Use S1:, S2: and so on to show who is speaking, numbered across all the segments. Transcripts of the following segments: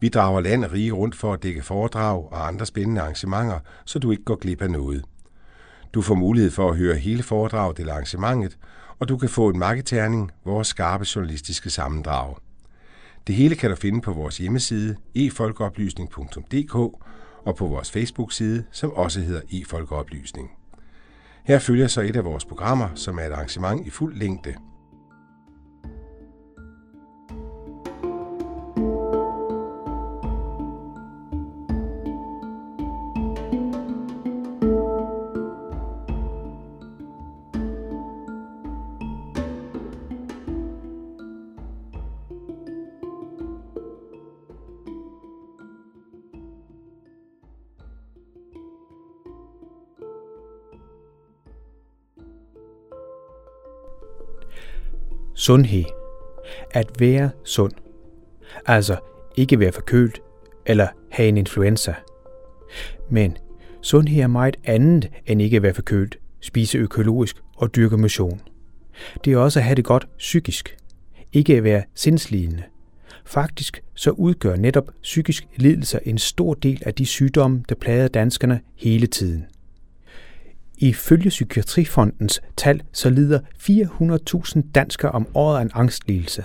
S1: Vi drager land og rige rundt for at dække foredrag og andre spændende arrangementer, så du ikke går glip af noget. Du får mulighed for at høre hele foredraget eller arrangementet, og du kan få en marketerning, vores skarpe journalistiske sammendrag. Det hele kan du finde på vores hjemmeside efolkeoplysning.dk og på vores Facebook-side, som også hedder efolkeoplysning. Her følger så et af vores programmer, som er et arrangement i fuld længde –
S2: Sundhed. At være sund. Altså ikke være forkølt eller have en influenza. Men sundhed er meget andet end ikke at være forkølt, spise økologisk og dyrke motion. Det er også at have det godt psykisk. Ikke at være sindslidende. Faktisk så udgør netop psykisk lidelse en stor del af de sygdomme, der plager danskerne hele tiden. Ifølge Psykiatrifondens tal, så lider 400.000 danskere om året af en angstlidelse.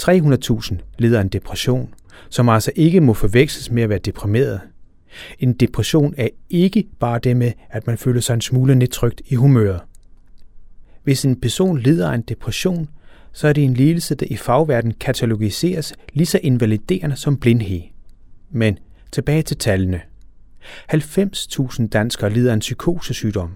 S2: 300.000 lider af en depression, som altså ikke må forveksles med at være deprimeret. En depression er ikke bare det med, at man føler sig en smule nedtrykt i humøret. Hvis en person lider af en depression, så er det en lidelse, der i fagverden katalogiseres lige så invaliderende som blindhed. Men tilbage til tallene – 90.000 danskere lider af en psykosesygdom,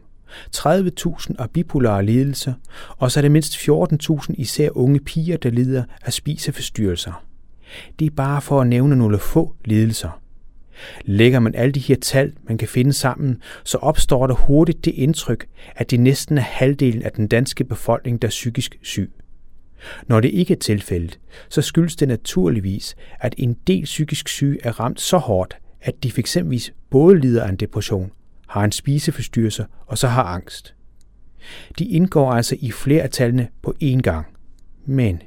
S2: 30.000 af bipolare lidelser, og så er det mindst 14.000 især unge piger, der lider af spiseforstyrrelser. Det er bare for at nævne nogle få lidelser. Lægger man alle de her tal, man kan finde sammen, så opstår der hurtigt det indtryk, at det næsten er halvdelen af den danske befolkning, der er psykisk syg. Når det ikke er tilfældet, så skyldes det naturligvis, at en del psykisk syge er ramt så hårdt, at de f.eks både lider af en depression, har en spiseforstyrrelse og så har angst. De indgår altså i flere af tallene på én gang. Men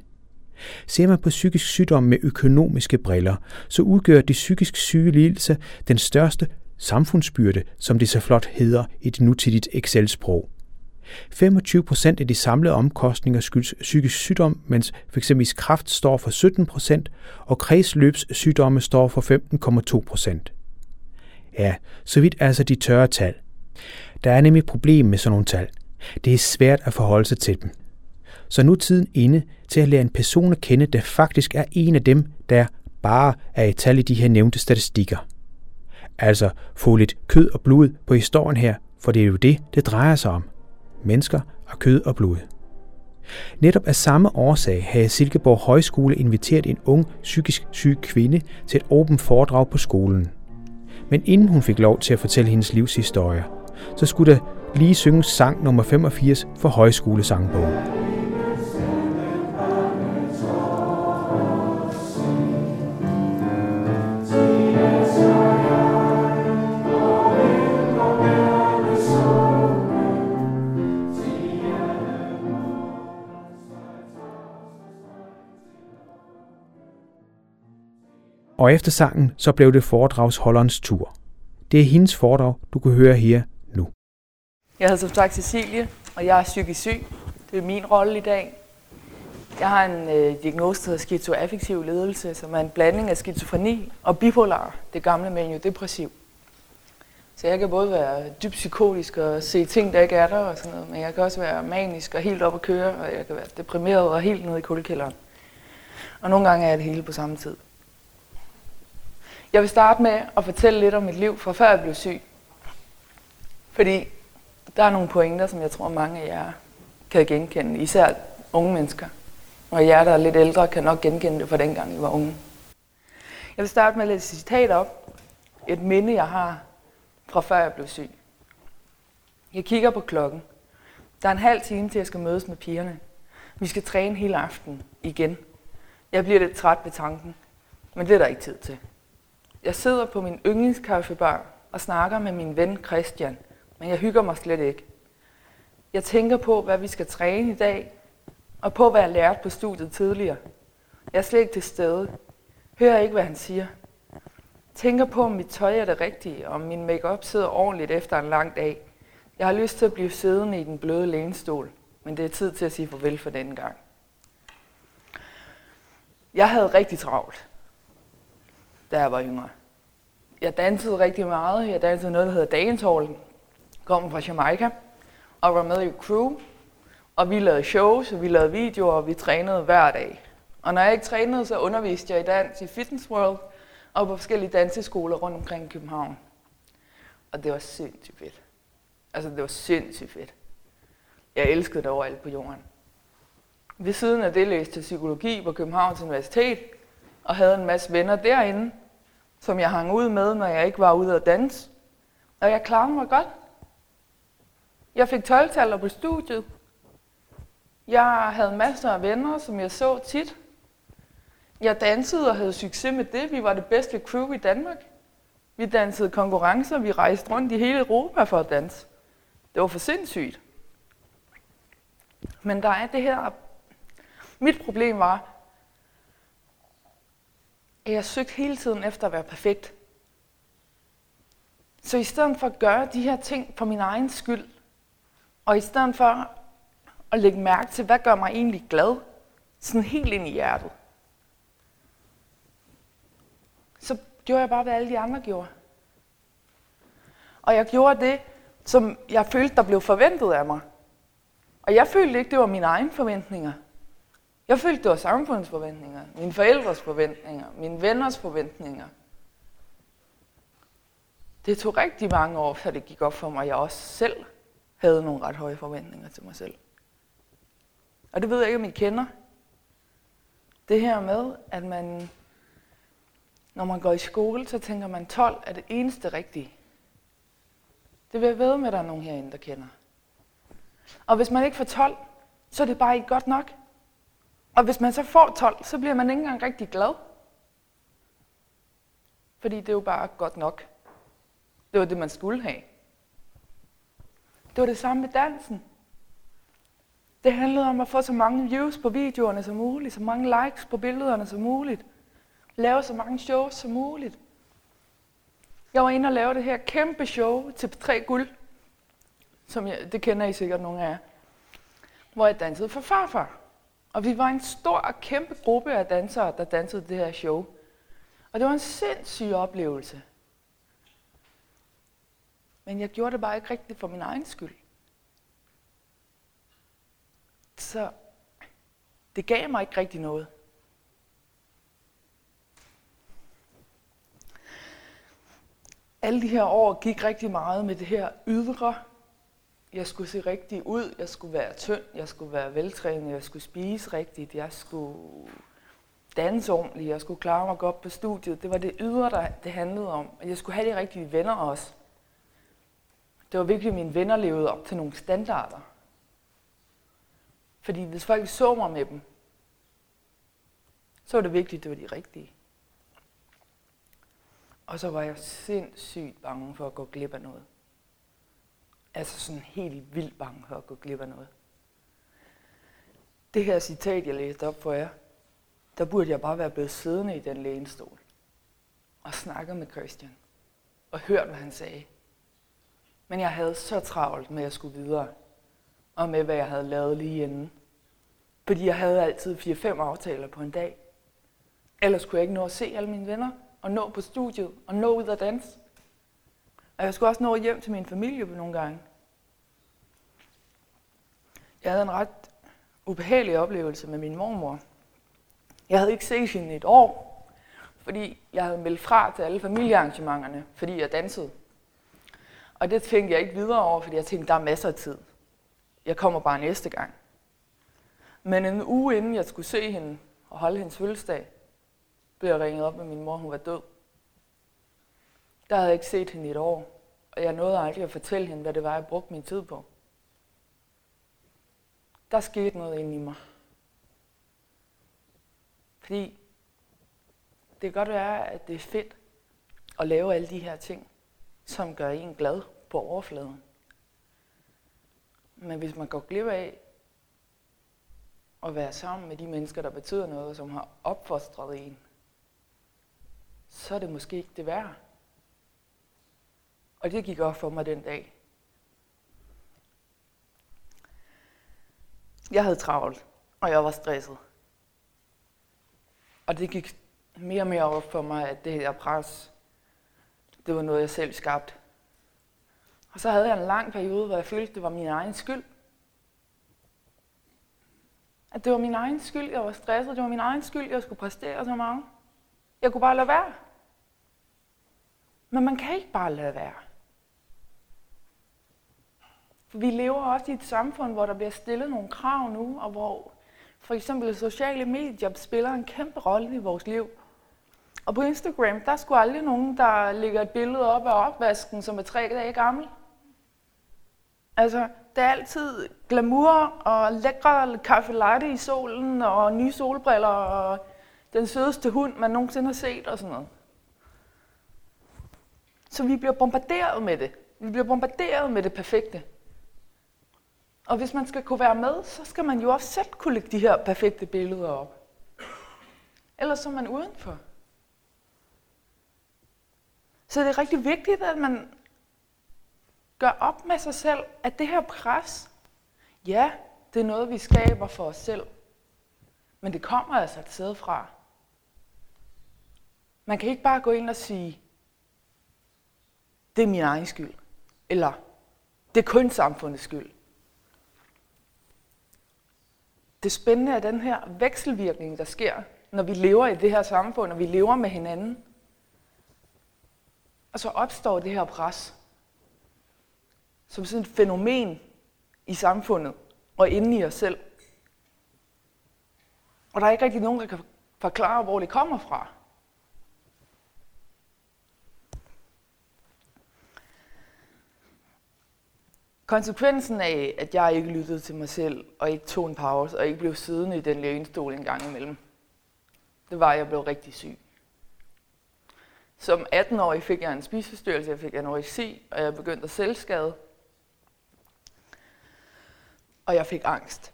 S2: ser man på psykisk sygdom med økonomiske briller, så udgør de psykisk syge lidelse den største samfundsbyrde, som det så flot hedder i det nutidigt Excel-sprog. 25 procent af de samlede omkostninger skyldes psykisk sygdom, mens f.eks. kræft står for 17 procent, og kredsløbssygdomme står for 15,2 procent. Ja, så vidt altså de tørre tal. Der er nemlig problem med sådan nogle tal. Det er svært at forholde sig til dem. Så nu er tiden inde til at lære en person at kende, der faktisk er en af dem, der bare er et tal i de her nævnte statistikker. Altså få lidt kød og blod på historien her, for det er jo det, det drejer sig om mennesker og kød og blod. Netop af samme årsag havde Silkeborg Højskole inviteret en ung psykisk syg kvinde til et åbent foredrag på skolen. Men inden hun fik lov til at fortælle hendes livshistorie, så skulle der lige synges sang nummer 85 for Højskolesangbogen. Og efter sangen så blev det foredragsholderens tur. Det er hendes foredrag, du kan høre her nu.
S3: Jeg hedder som sagt Cecilie, og jeg er psykisk syg. Det er min rolle i dag. Jeg har en øh, diagnose, der hedder skizoaffektiv ledelse, som er en blanding af skizofreni og bipolar, det gamle manio-depressiv. Så jeg kan både være dybt psykotisk og se ting, der ikke er der og sådan noget, men jeg kan også være manisk og helt op at køre, og jeg kan være deprimeret og helt nede i kuldekælderen. Og nogle gange er jeg det hele på samme tid. Jeg vil starte med at fortælle lidt om mit liv fra før jeg blev syg. Fordi der er nogle pointer, som jeg tror mange af jer kan genkende, især unge mennesker. Og jer, der er lidt ældre, kan nok genkende det fra dengang, I var unge. Jeg vil starte med at læse et citat op. Et minde, jeg har fra før jeg blev syg. Jeg kigger på klokken. Der er en halv time til, jeg skal mødes med pigerne. Vi skal træne hele aften igen. Jeg bliver lidt træt ved tanken, men det er der ikke tid til. Jeg sidder på min yndlingskaffebar og snakker med min ven Christian, men jeg hygger mig slet ikke. Jeg tænker på, hvad vi skal træne i dag, og på, hvad jeg lærte på studiet tidligere. Jeg er slet ikke til stede. Hører ikke, hvad han siger. Tænker på, om mit tøj er det rigtige, og om min makeup sidder ordentligt efter en lang dag. Jeg har lyst til at blive siddende i den bløde lænestol, men det er tid til at sige farvel for denne gang. Jeg havde rigtig travlt, da jeg var yngre. Jeg dansede rigtig meget. Jeg dansede noget, der hedder dancehall. Kom fra Jamaica og var med i crew. Og vi lavede shows, og vi lavede videoer, og vi trænede hver dag. Og når jeg ikke trænede, så underviste jeg i dans i Fitness World og på forskellige danseskoler rundt omkring i København. Og det var sindssygt fedt. Altså, det var sindssygt fedt. Jeg elskede det overalt på jorden. Ved siden af det læste jeg psykologi på Københavns Universitet, og havde en masse venner derinde, som jeg hang ud med, når jeg ikke var ude at danse. Og jeg klarede mig godt. Jeg fik 12 på studiet. Jeg havde masser af venner, som jeg så tit. Jeg dansede og havde succes med det. Vi var det bedste crew i Danmark. Vi dansede konkurrencer, vi rejste rundt i hele Europa for at danse. Det var for sindssygt. Men der er det her... Mit problem var, at jeg søgte hele tiden efter at være perfekt. Så i stedet for at gøre de her ting for min egen skyld, og i stedet for at lægge mærke til, hvad gør mig egentlig glad, sådan helt ind i hjertet, så gjorde jeg bare, hvad alle de andre gjorde. Og jeg gjorde det, som jeg følte, der blev forventet af mig. Og jeg følte ikke, det var mine egne forventninger. Jeg følte, det var samfundets forventninger, mine forældres forventninger, mine venners forventninger. Det tog rigtig mange år, før det gik op for mig, at jeg også selv havde nogle ret høje forventninger til mig selv. Og det ved jeg ikke, om I kender. Det her med, at man, når man går i skole, så tænker man, 12 er det eneste rigtige. Det vil jeg ved med, at der er nogen herinde, der kender. Og hvis man ikke får 12, så er det bare ikke godt nok. Og hvis man så får 12, så bliver man ikke engang rigtig glad. Fordi det er jo bare godt nok. Det var det, man skulle have. Det var det samme med dansen. Det handlede om at få så mange views på videoerne som muligt, så mange likes på billederne som muligt. Lave så mange shows som muligt. Jeg var inde og lave det her kæmpe show til tre guld, som jeg, det kender I sikkert nogle af jer, hvor jeg dansede for farfar. Og vi var en stor og kæmpe gruppe af dansere, der dansede det her show. Og det var en sindssyg oplevelse. Men jeg gjorde det bare ikke rigtigt for min egen skyld. Så det gav mig ikke rigtig noget. Alle de her år gik rigtig meget med det her ydre. Jeg skulle se rigtig ud, jeg skulle være tynd, jeg skulle være veltrænet, jeg skulle spise rigtigt, jeg skulle danse ordentligt, jeg skulle klare mig godt på studiet. Det var det ydre, der det handlede om. Og jeg skulle have de rigtige venner også. Det var virkelig, at mine venner levede op til nogle standarder. Fordi hvis folk så mig med dem, så var det vigtigt, at det var de rigtige. Og så var jeg sindssygt bange for at gå glip af noget. Altså sådan helt vildt bange for at gå glip af noget. Det her citat, jeg læste op for jer, der burde jeg bare være blevet siddende i den lænestol og snakket med Christian og hørt, hvad han sagde. Men jeg havde så travlt med at skulle videre, og med hvad jeg havde lavet lige inden. Fordi jeg havde altid 4-5 aftaler på en dag. Ellers kunne jeg ikke nå at se alle mine venner, og nå på studiet, og nå ud at danse. Og jeg skulle også nå hjem til min familie på nogle gange. Jeg havde en ret ubehagelig oplevelse med min mormor. Jeg havde ikke set hende i et år, fordi jeg havde meldt fra til alle familiearrangementerne, fordi jeg dansede. Og det tænkte jeg ikke videre over, fordi jeg tænkte, der er masser af tid. Jeg kommer bare næste gang. Men en uge inden jeg skulle se hende og holde hendes fødselsdag, blev jeg ringet op med min mor, hun var død. Der havde jeg ikke set hende i et år. Og jeg nåede aldrig at fortælle hende, hvad det var, jeg brugte min tid på. Der skete noget inde i mig. Fordi det kan godt være, at det er fedt at lave alle de her ting, som gør en glad på overfladen. Men hvis man går glip af at være sammen med de mennesker, der betyder noget, som har opfostret en, så er det måske ikke det værd. Og det gik op for mig den dag. Jeg havde travlt, og jeg var stresset. Og det gik mere og mere op for mig, at det her pres, det var noget, jeg selv skabte. Og så havde jeg en lang periode, hvor jeg følte, det var min egen skyld. At det var min egen skyld, jeg var stresset. Det var min egen skyld, jeg skulle præstere så meget. Jeg kunne bare lade være. Men man kan ikke bare lade være. Vi lever også i et samfund, hvor der bliver stillet nogle krav nu, og hvor for eksempel sociale medier spiller en kæmpe rolle i vores liv. Og på Instagram, der skulle aldrig nogen, der lægger et billede op af opvasken, som er tre dage gammel. Altså, det er altid glamour og lækre kaffe latte i solen og nye solbriller og den sødeste hund, man nogensinde har set og sådan noget. Så vi bliver bombarderet med det. Vi bliver bombarderet med det perfekte. Og hvis man skal kunne være med, så skal man jo også selv kunne lægge de her perfekte billeder op. Ellers er man udenfor. Så det er rigtig vigtigt, at man gør op med sig selv, at det her pres, ja, det er noget, vi skaber for os selv. Men det kommer altså et sted fra. Man kan ikke bare gå ind og sige, det er min egen skyld. Eller, det er kun samfundets skyld. Det spændende er den her vekselvirkning, der sker, når vi lever i det her samfund, og vi lever med hinanden. Og så opstår det her pres som sådan et fænomen i samfundet og inde i os selv. Og der er ikke rigtig nogen, der kan forklare, hvor det kommer fra. Konsekvensen af, at jeg ikke lyttede til mig selv, og ikke tog en pause, og ikke blev siddende i den lænestol en gang imellem, det var, at jeg blev rigtig syg. Som 18-årig fik jeg en spiseforstyrrelse, jeg fik anoreksi, og jeg begyndte at selvskade. Og jeg fik angst.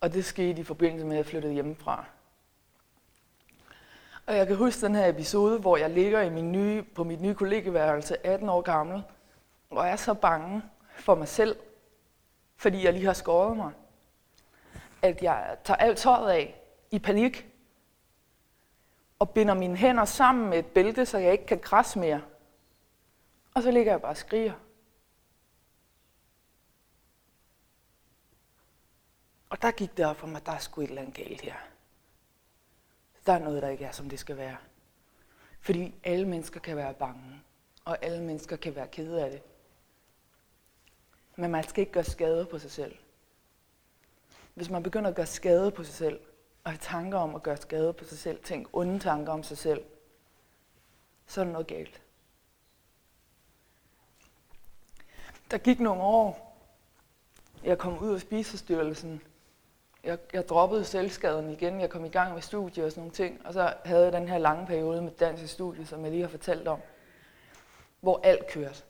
S3: Og det skete i forbindelse med, at jeg flyttede hjemmefra. Og jeg kan huske den her episode, hvor jeg ligger i min nye, på mit nye kollegeværelse, 18 år gammel, og jeg er så bange for mig selv, fordi jeg lige har skåret mig, at jeg tager alt tøjet af i panik, og binder mine hænder sammen med et bælte, så jeg ikke kan krasse mere. Og så ligger jeg bare og skriger. Og der gik det op for mig, der er sgu et eller andet galt her. Der er noget, der ikke er, som det skal være. Fordi alle mennesker kan være bange, og alle mennesker kan være kede af det. Men man skal ikke gøre skade på sig selv. Hvis man begynder at gøre skade på sig selv, og have tanker om at gøre skade på sig selv, tænke onde tanker om sig selv, så er der noget galt. Der gik nogle år. Jeg kom ud af spiseforstyrrelsen. Jeg, jeg droppede selvskaden igen. Jeg kom i gang med studier og sådan nogle ting. Og så havde jeg den her lange periode med dans i studiet, som jeg lige har fortalt om. Hvor alt kørte.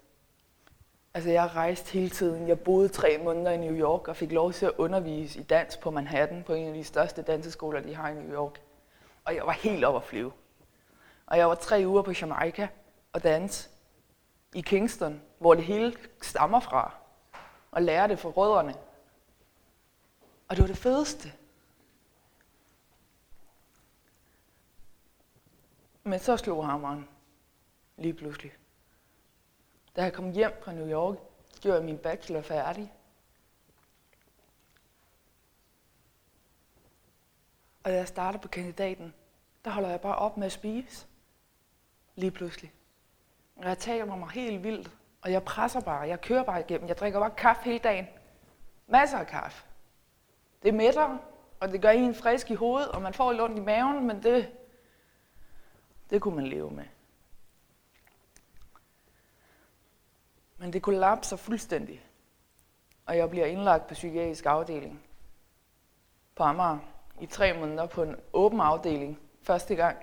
S3: Altså jeg rejste hele tiden. Jeg boede tre måneder i New York og fik lov til at undervise i dans på Manhattan, på en af de største danseskoler, de har i New York. Og jeg var helt op at flyve. Og jeg var tre uger på Jamaica og dans i Kingston, hvor det hele stammer fra. Og lære det fra rødderne. Og det var det fedeste. Men så slog hammeren lige pludselig. Da jeg kom hjem fra New York, gjorde jeg min bachelor færdig. Og da jeg starter på kandidaten, der holder jeg bare op med at spise. Lige pludselig. Og jeg tager mig helt vildt, og jeg presser bare, jeg kører bare igennem. Jeg drikker bare kaffe hele dagen. Masser af kaffe. Det mætter, og det gør en frisk i hovedet, og man får lidt ondt i maven, men det, det kunne man leve med. Men det kollapser fuldstændig. Og jeg bliver indlagt på psykiatrisk afdeling på Amager i tre måneder på en åben afdeling første gang,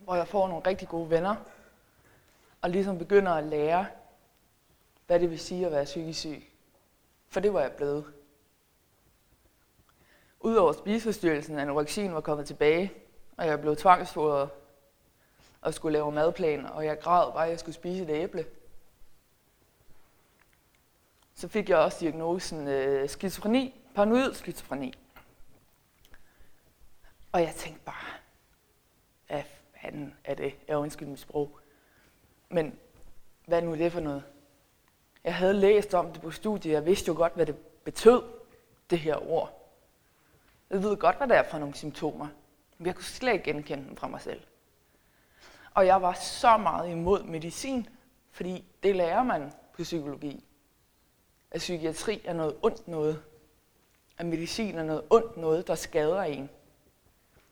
S3: hvor jeg får nogle rigtig gode venner, og ligesom begynder at lære, hvad det vil sige at være psykisk syg. For det var jeg blevet. Udover spiseforstyrrelsen, anoreksien var kommet tilbage, og jeg blev tvangsfodret og skulle lave madplaner, og jeg græd bare, at jeg skulle spise et æble. Så fik jeg også diagnosen øh, skizofreni, paranoid skizofreni. Og jeg tænkte bare, hvad fanden er det? Jeg undskyld mit sprog. Men hvad nu er det for noget? Jeg havde læst om det på studiet, jeg vidste jo godt, hvad det betød, det her ord. Jeg ved godt, hvad det er for nogle symptomer, men jeg kunne slet ikke genkende dem fra mig selv. Og jeg var så meget imod medicin, fordi det lærer man på psykologi. At psykiatri er noget ondt noget. At medicin er noget ondt noget, der skader en.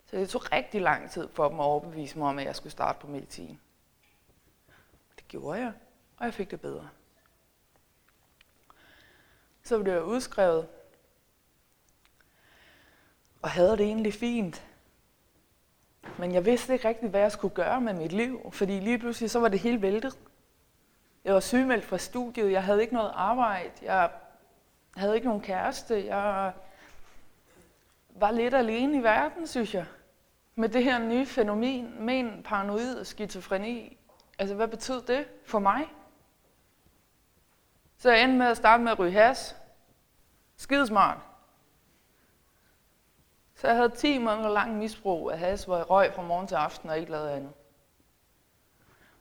S3: Så det tog rigtig lang tid for dem at overbevise mig om, at jeg skulle starte på medicin. Det gjorde jeg, og jeg fik det bedre. Så blev jeg udskrevet, og havde det egentlig fint. Men jeg vidste ikke rigtigt, hvad jeg skulle gøre med mit liv, fordi lige pludselig så var det hele væltet. Jeg var sygemeldt fra studiet, jeg havde ikke noget arbejde, jeg havde ikke nogen kæreste, jeg var lidt alene i verden, synes jeg. Med det her nye fænomen, men paranoid skizofreni. Altså, hvad betød det for mig? Så jeg endte med at starte med at ryge has. Skidesmart. Så jeg havde 10 måneder lang misbrug af has, hvor jeg røg fra morgen til aften og ikke lavede andet.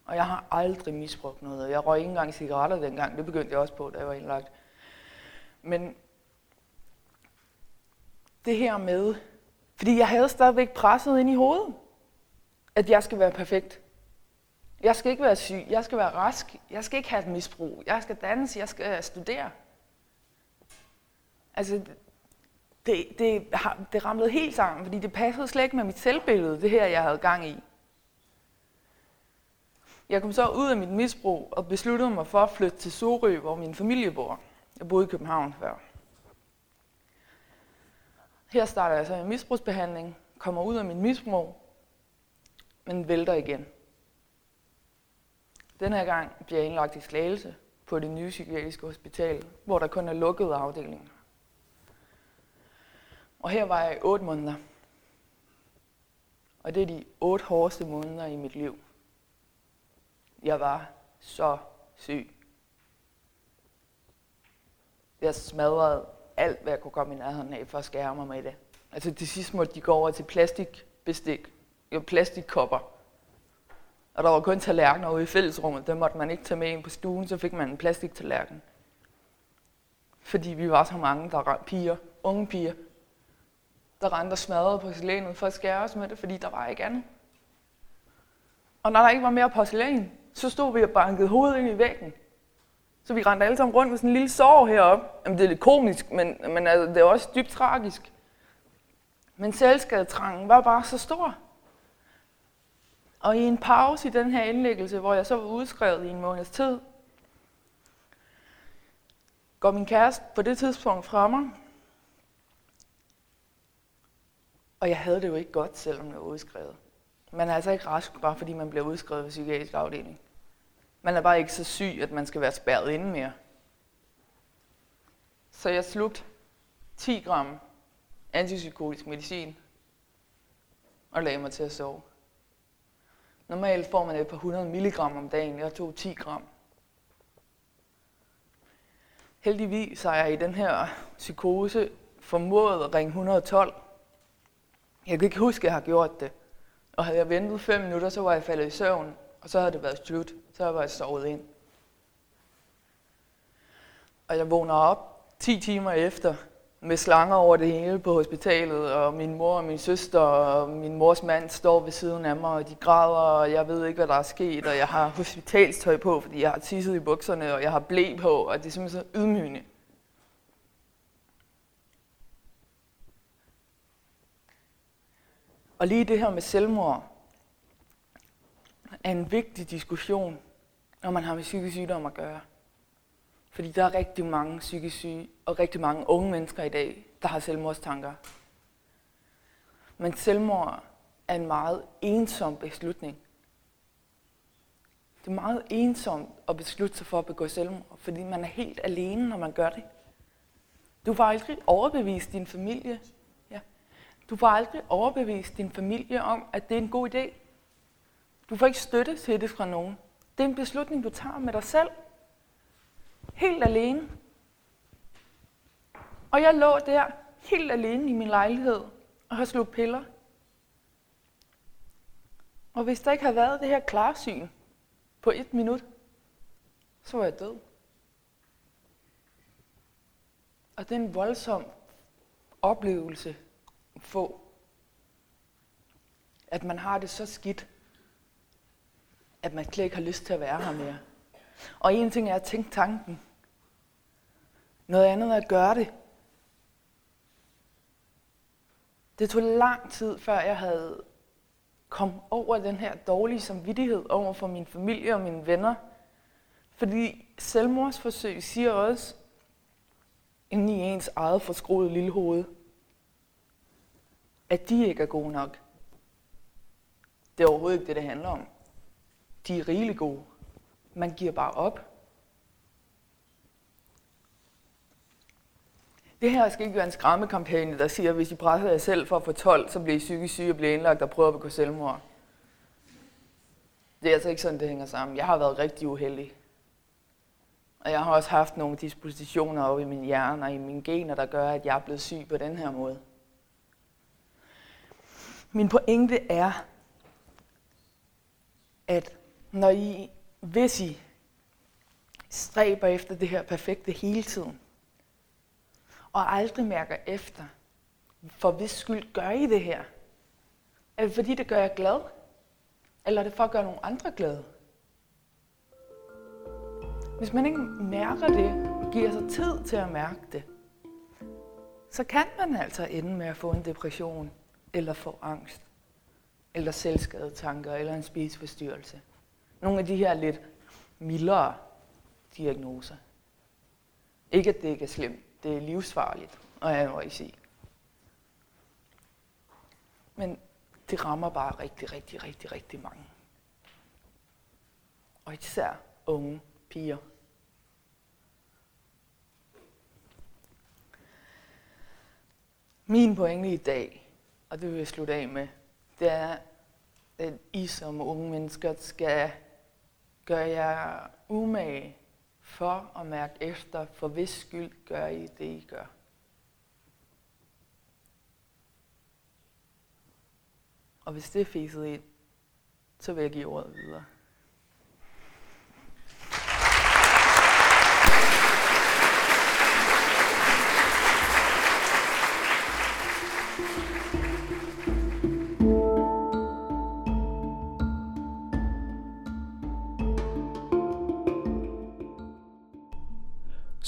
S3: Og jeg har aldrig misbrugt noget. Jeg røg ikke engang cigaretter dengang. Det begyndte jeg også på, da jeg var indlagt. Men det her med, fordi jeg havde stadigvæk presset ind i hovedet, at jeg skal være perfekt. Jeg skal ikke være syg, jeg skal være rask, jeg skal ikke have et misbrug, jeg skal danse, jeg skal studere. Altså, det, det, det ramlede helt sammen, fordi det passede slet ikke med mit selvbillede, det her, jeg havde gang i. Jeg kom så ud af mit misbrug og besluttede mig for at flytte til Sorø, hvor min familie bor. Jeg boede i København før. Her starter jeg så en misbrugsbehandling, kommer ud af min misbrug, men vælter igen. Den her gang bliver jeg indlagt i Slagelse på det nye psykiatriske hospital, hvor der kun er lukkede afdelinger. Og her var jeg i otte måneder. Og det er de otte hårdeste måneder i mit liv. Jeg var så syg. Jeg smadrede alt, hvad jeg kunne komme i nærheden af, for at skære mig med det. Altså til sidst måtte de gå over til plastikbestik, jo plastikkopper. Og der var kun tallerkener ude i fællesrummet, dem måtte man ikke tage med ind på stuen, så fik man en plastiktallerken. Fordi vi var så mange, der piger, unge piger, der rendte og smadrede porcelænet for at skære os med det, fordi der var ikke andet. Og når der ikke var mere porcelæn, så stod vi og bankede hovedet ind i væggen. Så vi rendte alle sammen rundt med sådan en lille sår heroppe. Jamen, det er lidt komisk, men, men altså, det er også dybt tragisk. Men selvskadetrangen var bare så stor. Og i en pause i den her indlæggelse, hvor jeg så var udskrevet i en måneds tid, går min kæreste på det tidspunkt fra mig. Og jeg havde det jo ikke godt, selvom jeg var udskrevet. Man er altså ikke rask, bare fordi man bliver udskrevet ved psykiatrisk afdeling. Man er bare ikke så syg, at man skal være spærret inde mere. Så jeg slugte 10 gram antipsykotisk medicin og lagde mig til at sove. Normalt får man et par hundrede milligram om dagen. Jeg tog 10 gram. Heldigvis har jeg i den her psykose formået at ringe 112. Jeg kan ikke huske, at jeg har gjort det. Og havde jeg ventet 5 minutter, så var jeg faldet i søvn, og så havde det været slut. Så var jeg sovet ind. Og jeg vågner op 10 timer efter, med slanger over det hele på hospitalet, og min mor og min søster og min mors mand står ved siden af mig, og de græder, og jeg ved ikke, hvad der er sket, og jeg har hospitalstøj på, fordi jeg har tisset i bukserne, og jeg har blæ på, og det er simpelthen så ydmygende. Og lige det her med selvmord er en vigtig diskussion, når man har med psykisk sygdom at gøre. Fordi der er rigtig mange psykisk syge og rigtig mange unge mennesker i dag, der har selvmordstanker. Men selvmord er en meget ensom beslutning. Det er meget ensomt at beslutte sig for at begå selvmord, fordi man er helt alene, når man gør det. Du får aldrig overbevist din familie. Du får aldrig overbevist din familie om, at det er en god idé. Du får ikke støtte til det fra nogen. Det er en beslutning, du tager med dig selv. Helt alene. Og jeg lå der, helt alene i min lejlighed, og har slået piller. Og hvis der ikke havde været det her klarsyn på et minut, så var jeg død. Og det er en voldsom oplevelse få, at man har det så skidt, at man slet ikke har lyst til at være her mere. Og en ting er at tænke tanken. Noget andet er at gøre det. Det tog lang tid, før jeg havde kom over den her dårlige samvittighed over for min familie og mine venner. Fordi selvmordsforsøg siger også, inden i ens eget forskroede lille hoved, at de ikke er gode nok. Det er overhovedet ikke det, det handler om. De er rigeligt gode. Man giver bare op. Det her skal ikke være en skræmmekampagne, der siger, at hvis I presser jer selv for at få 12, så bliver I psykisk syge og bliver indlagt og prøver at begå selvmord. Det er altså ikke sådan, det hænger sammen. Jeg har været rigtig uheldig. Og jeg har også haft nogle dispositioner over i min hjerne og i mine gener, der gør, at jeg er blevet syg på den her måde. Min pointe er, at når I, hvis I stræber efter det her perfekte hele tiden, og aldrig mærker efter, for hvis skyld gør I det her? Er det fordi, det gør jeg glad? Eller er det for at gøre nogle andre glade? Hvis man ikke mærker det, giver sig tid til at mærke det, så kan man altså ende med at få en depression, eller få angst, eller selvskadetanker, eller en spiseforstyrrelse. Nogle af de her lidt mildere diagnoser. Ikke at det ikke er slemt, det er livsfarligt og anoreksi. Men det rammer bare rigtig, rigtig, rigtig, rigtig mange. Og især unge piger. Min pointe i dag, og det vil jeg slutte af med, det er, at I som unge mennesker skal gøre jer umage for at mærke efter, for hvis skyld gør I det, I gør. Og hvis det er fæset ind, så vil jeg give ordet videre.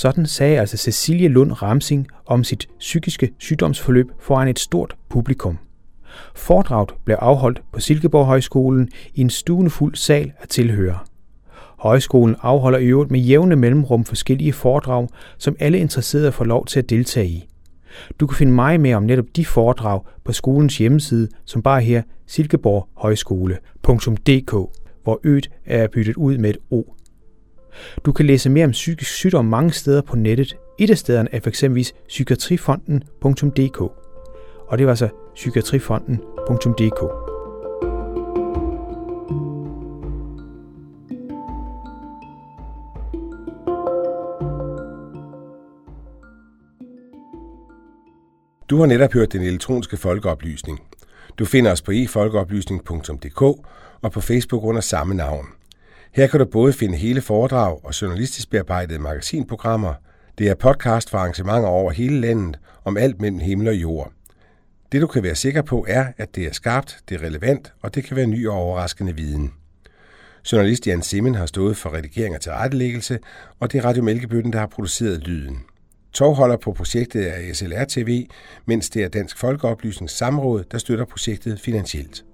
S2: Sådan sagde altså Cecilie Lund Ramsing om sit psykiske sygdomsforløb foran et stort publikum. Foredraget blev afholdt på Silkeborg Højskolen i en stuende sal af tilhører. Højskolen afholder i øvrigt med jævne mellemrum forskellige foredrag, som alle interesserede får lov til at deltage i. Du kan finde meget mere om netop de foredrag på skolens hjemmeside, som bare her silkeborghøjskole.dk, hvor øet er byttet ud med et O. Du kan læse mere om psykisk sygdom mange steder på nettet. Et af stederne er f.eks. psykiatrifonden.dk. Og det var altså så psykiatrifonden.dk.
S1: Du har netop hørt den elektroniske folkeoplysning. Du finder os på efolkeoplysning.dk og på Facebook under samme navn. Her kan du både finde hele foredrag og journalistisk bearbejdede magasinprogrammer. Det er podcast for arrangementer over hele landet om alt mellem himmel og jord. Det du kan være sikker på er, at det er skarpt, det er relevant, og det kan være ny og overraskende viden. Journalist Jan Simmen har stået for redigering og tilrettelæggelse, og det er Radio Mælkebøtten, der har produceret lyden. Togholder på projektet er SLR TV, mens det er Dansk Folkeoplysnings Samråd, der støtter projektet finansielt.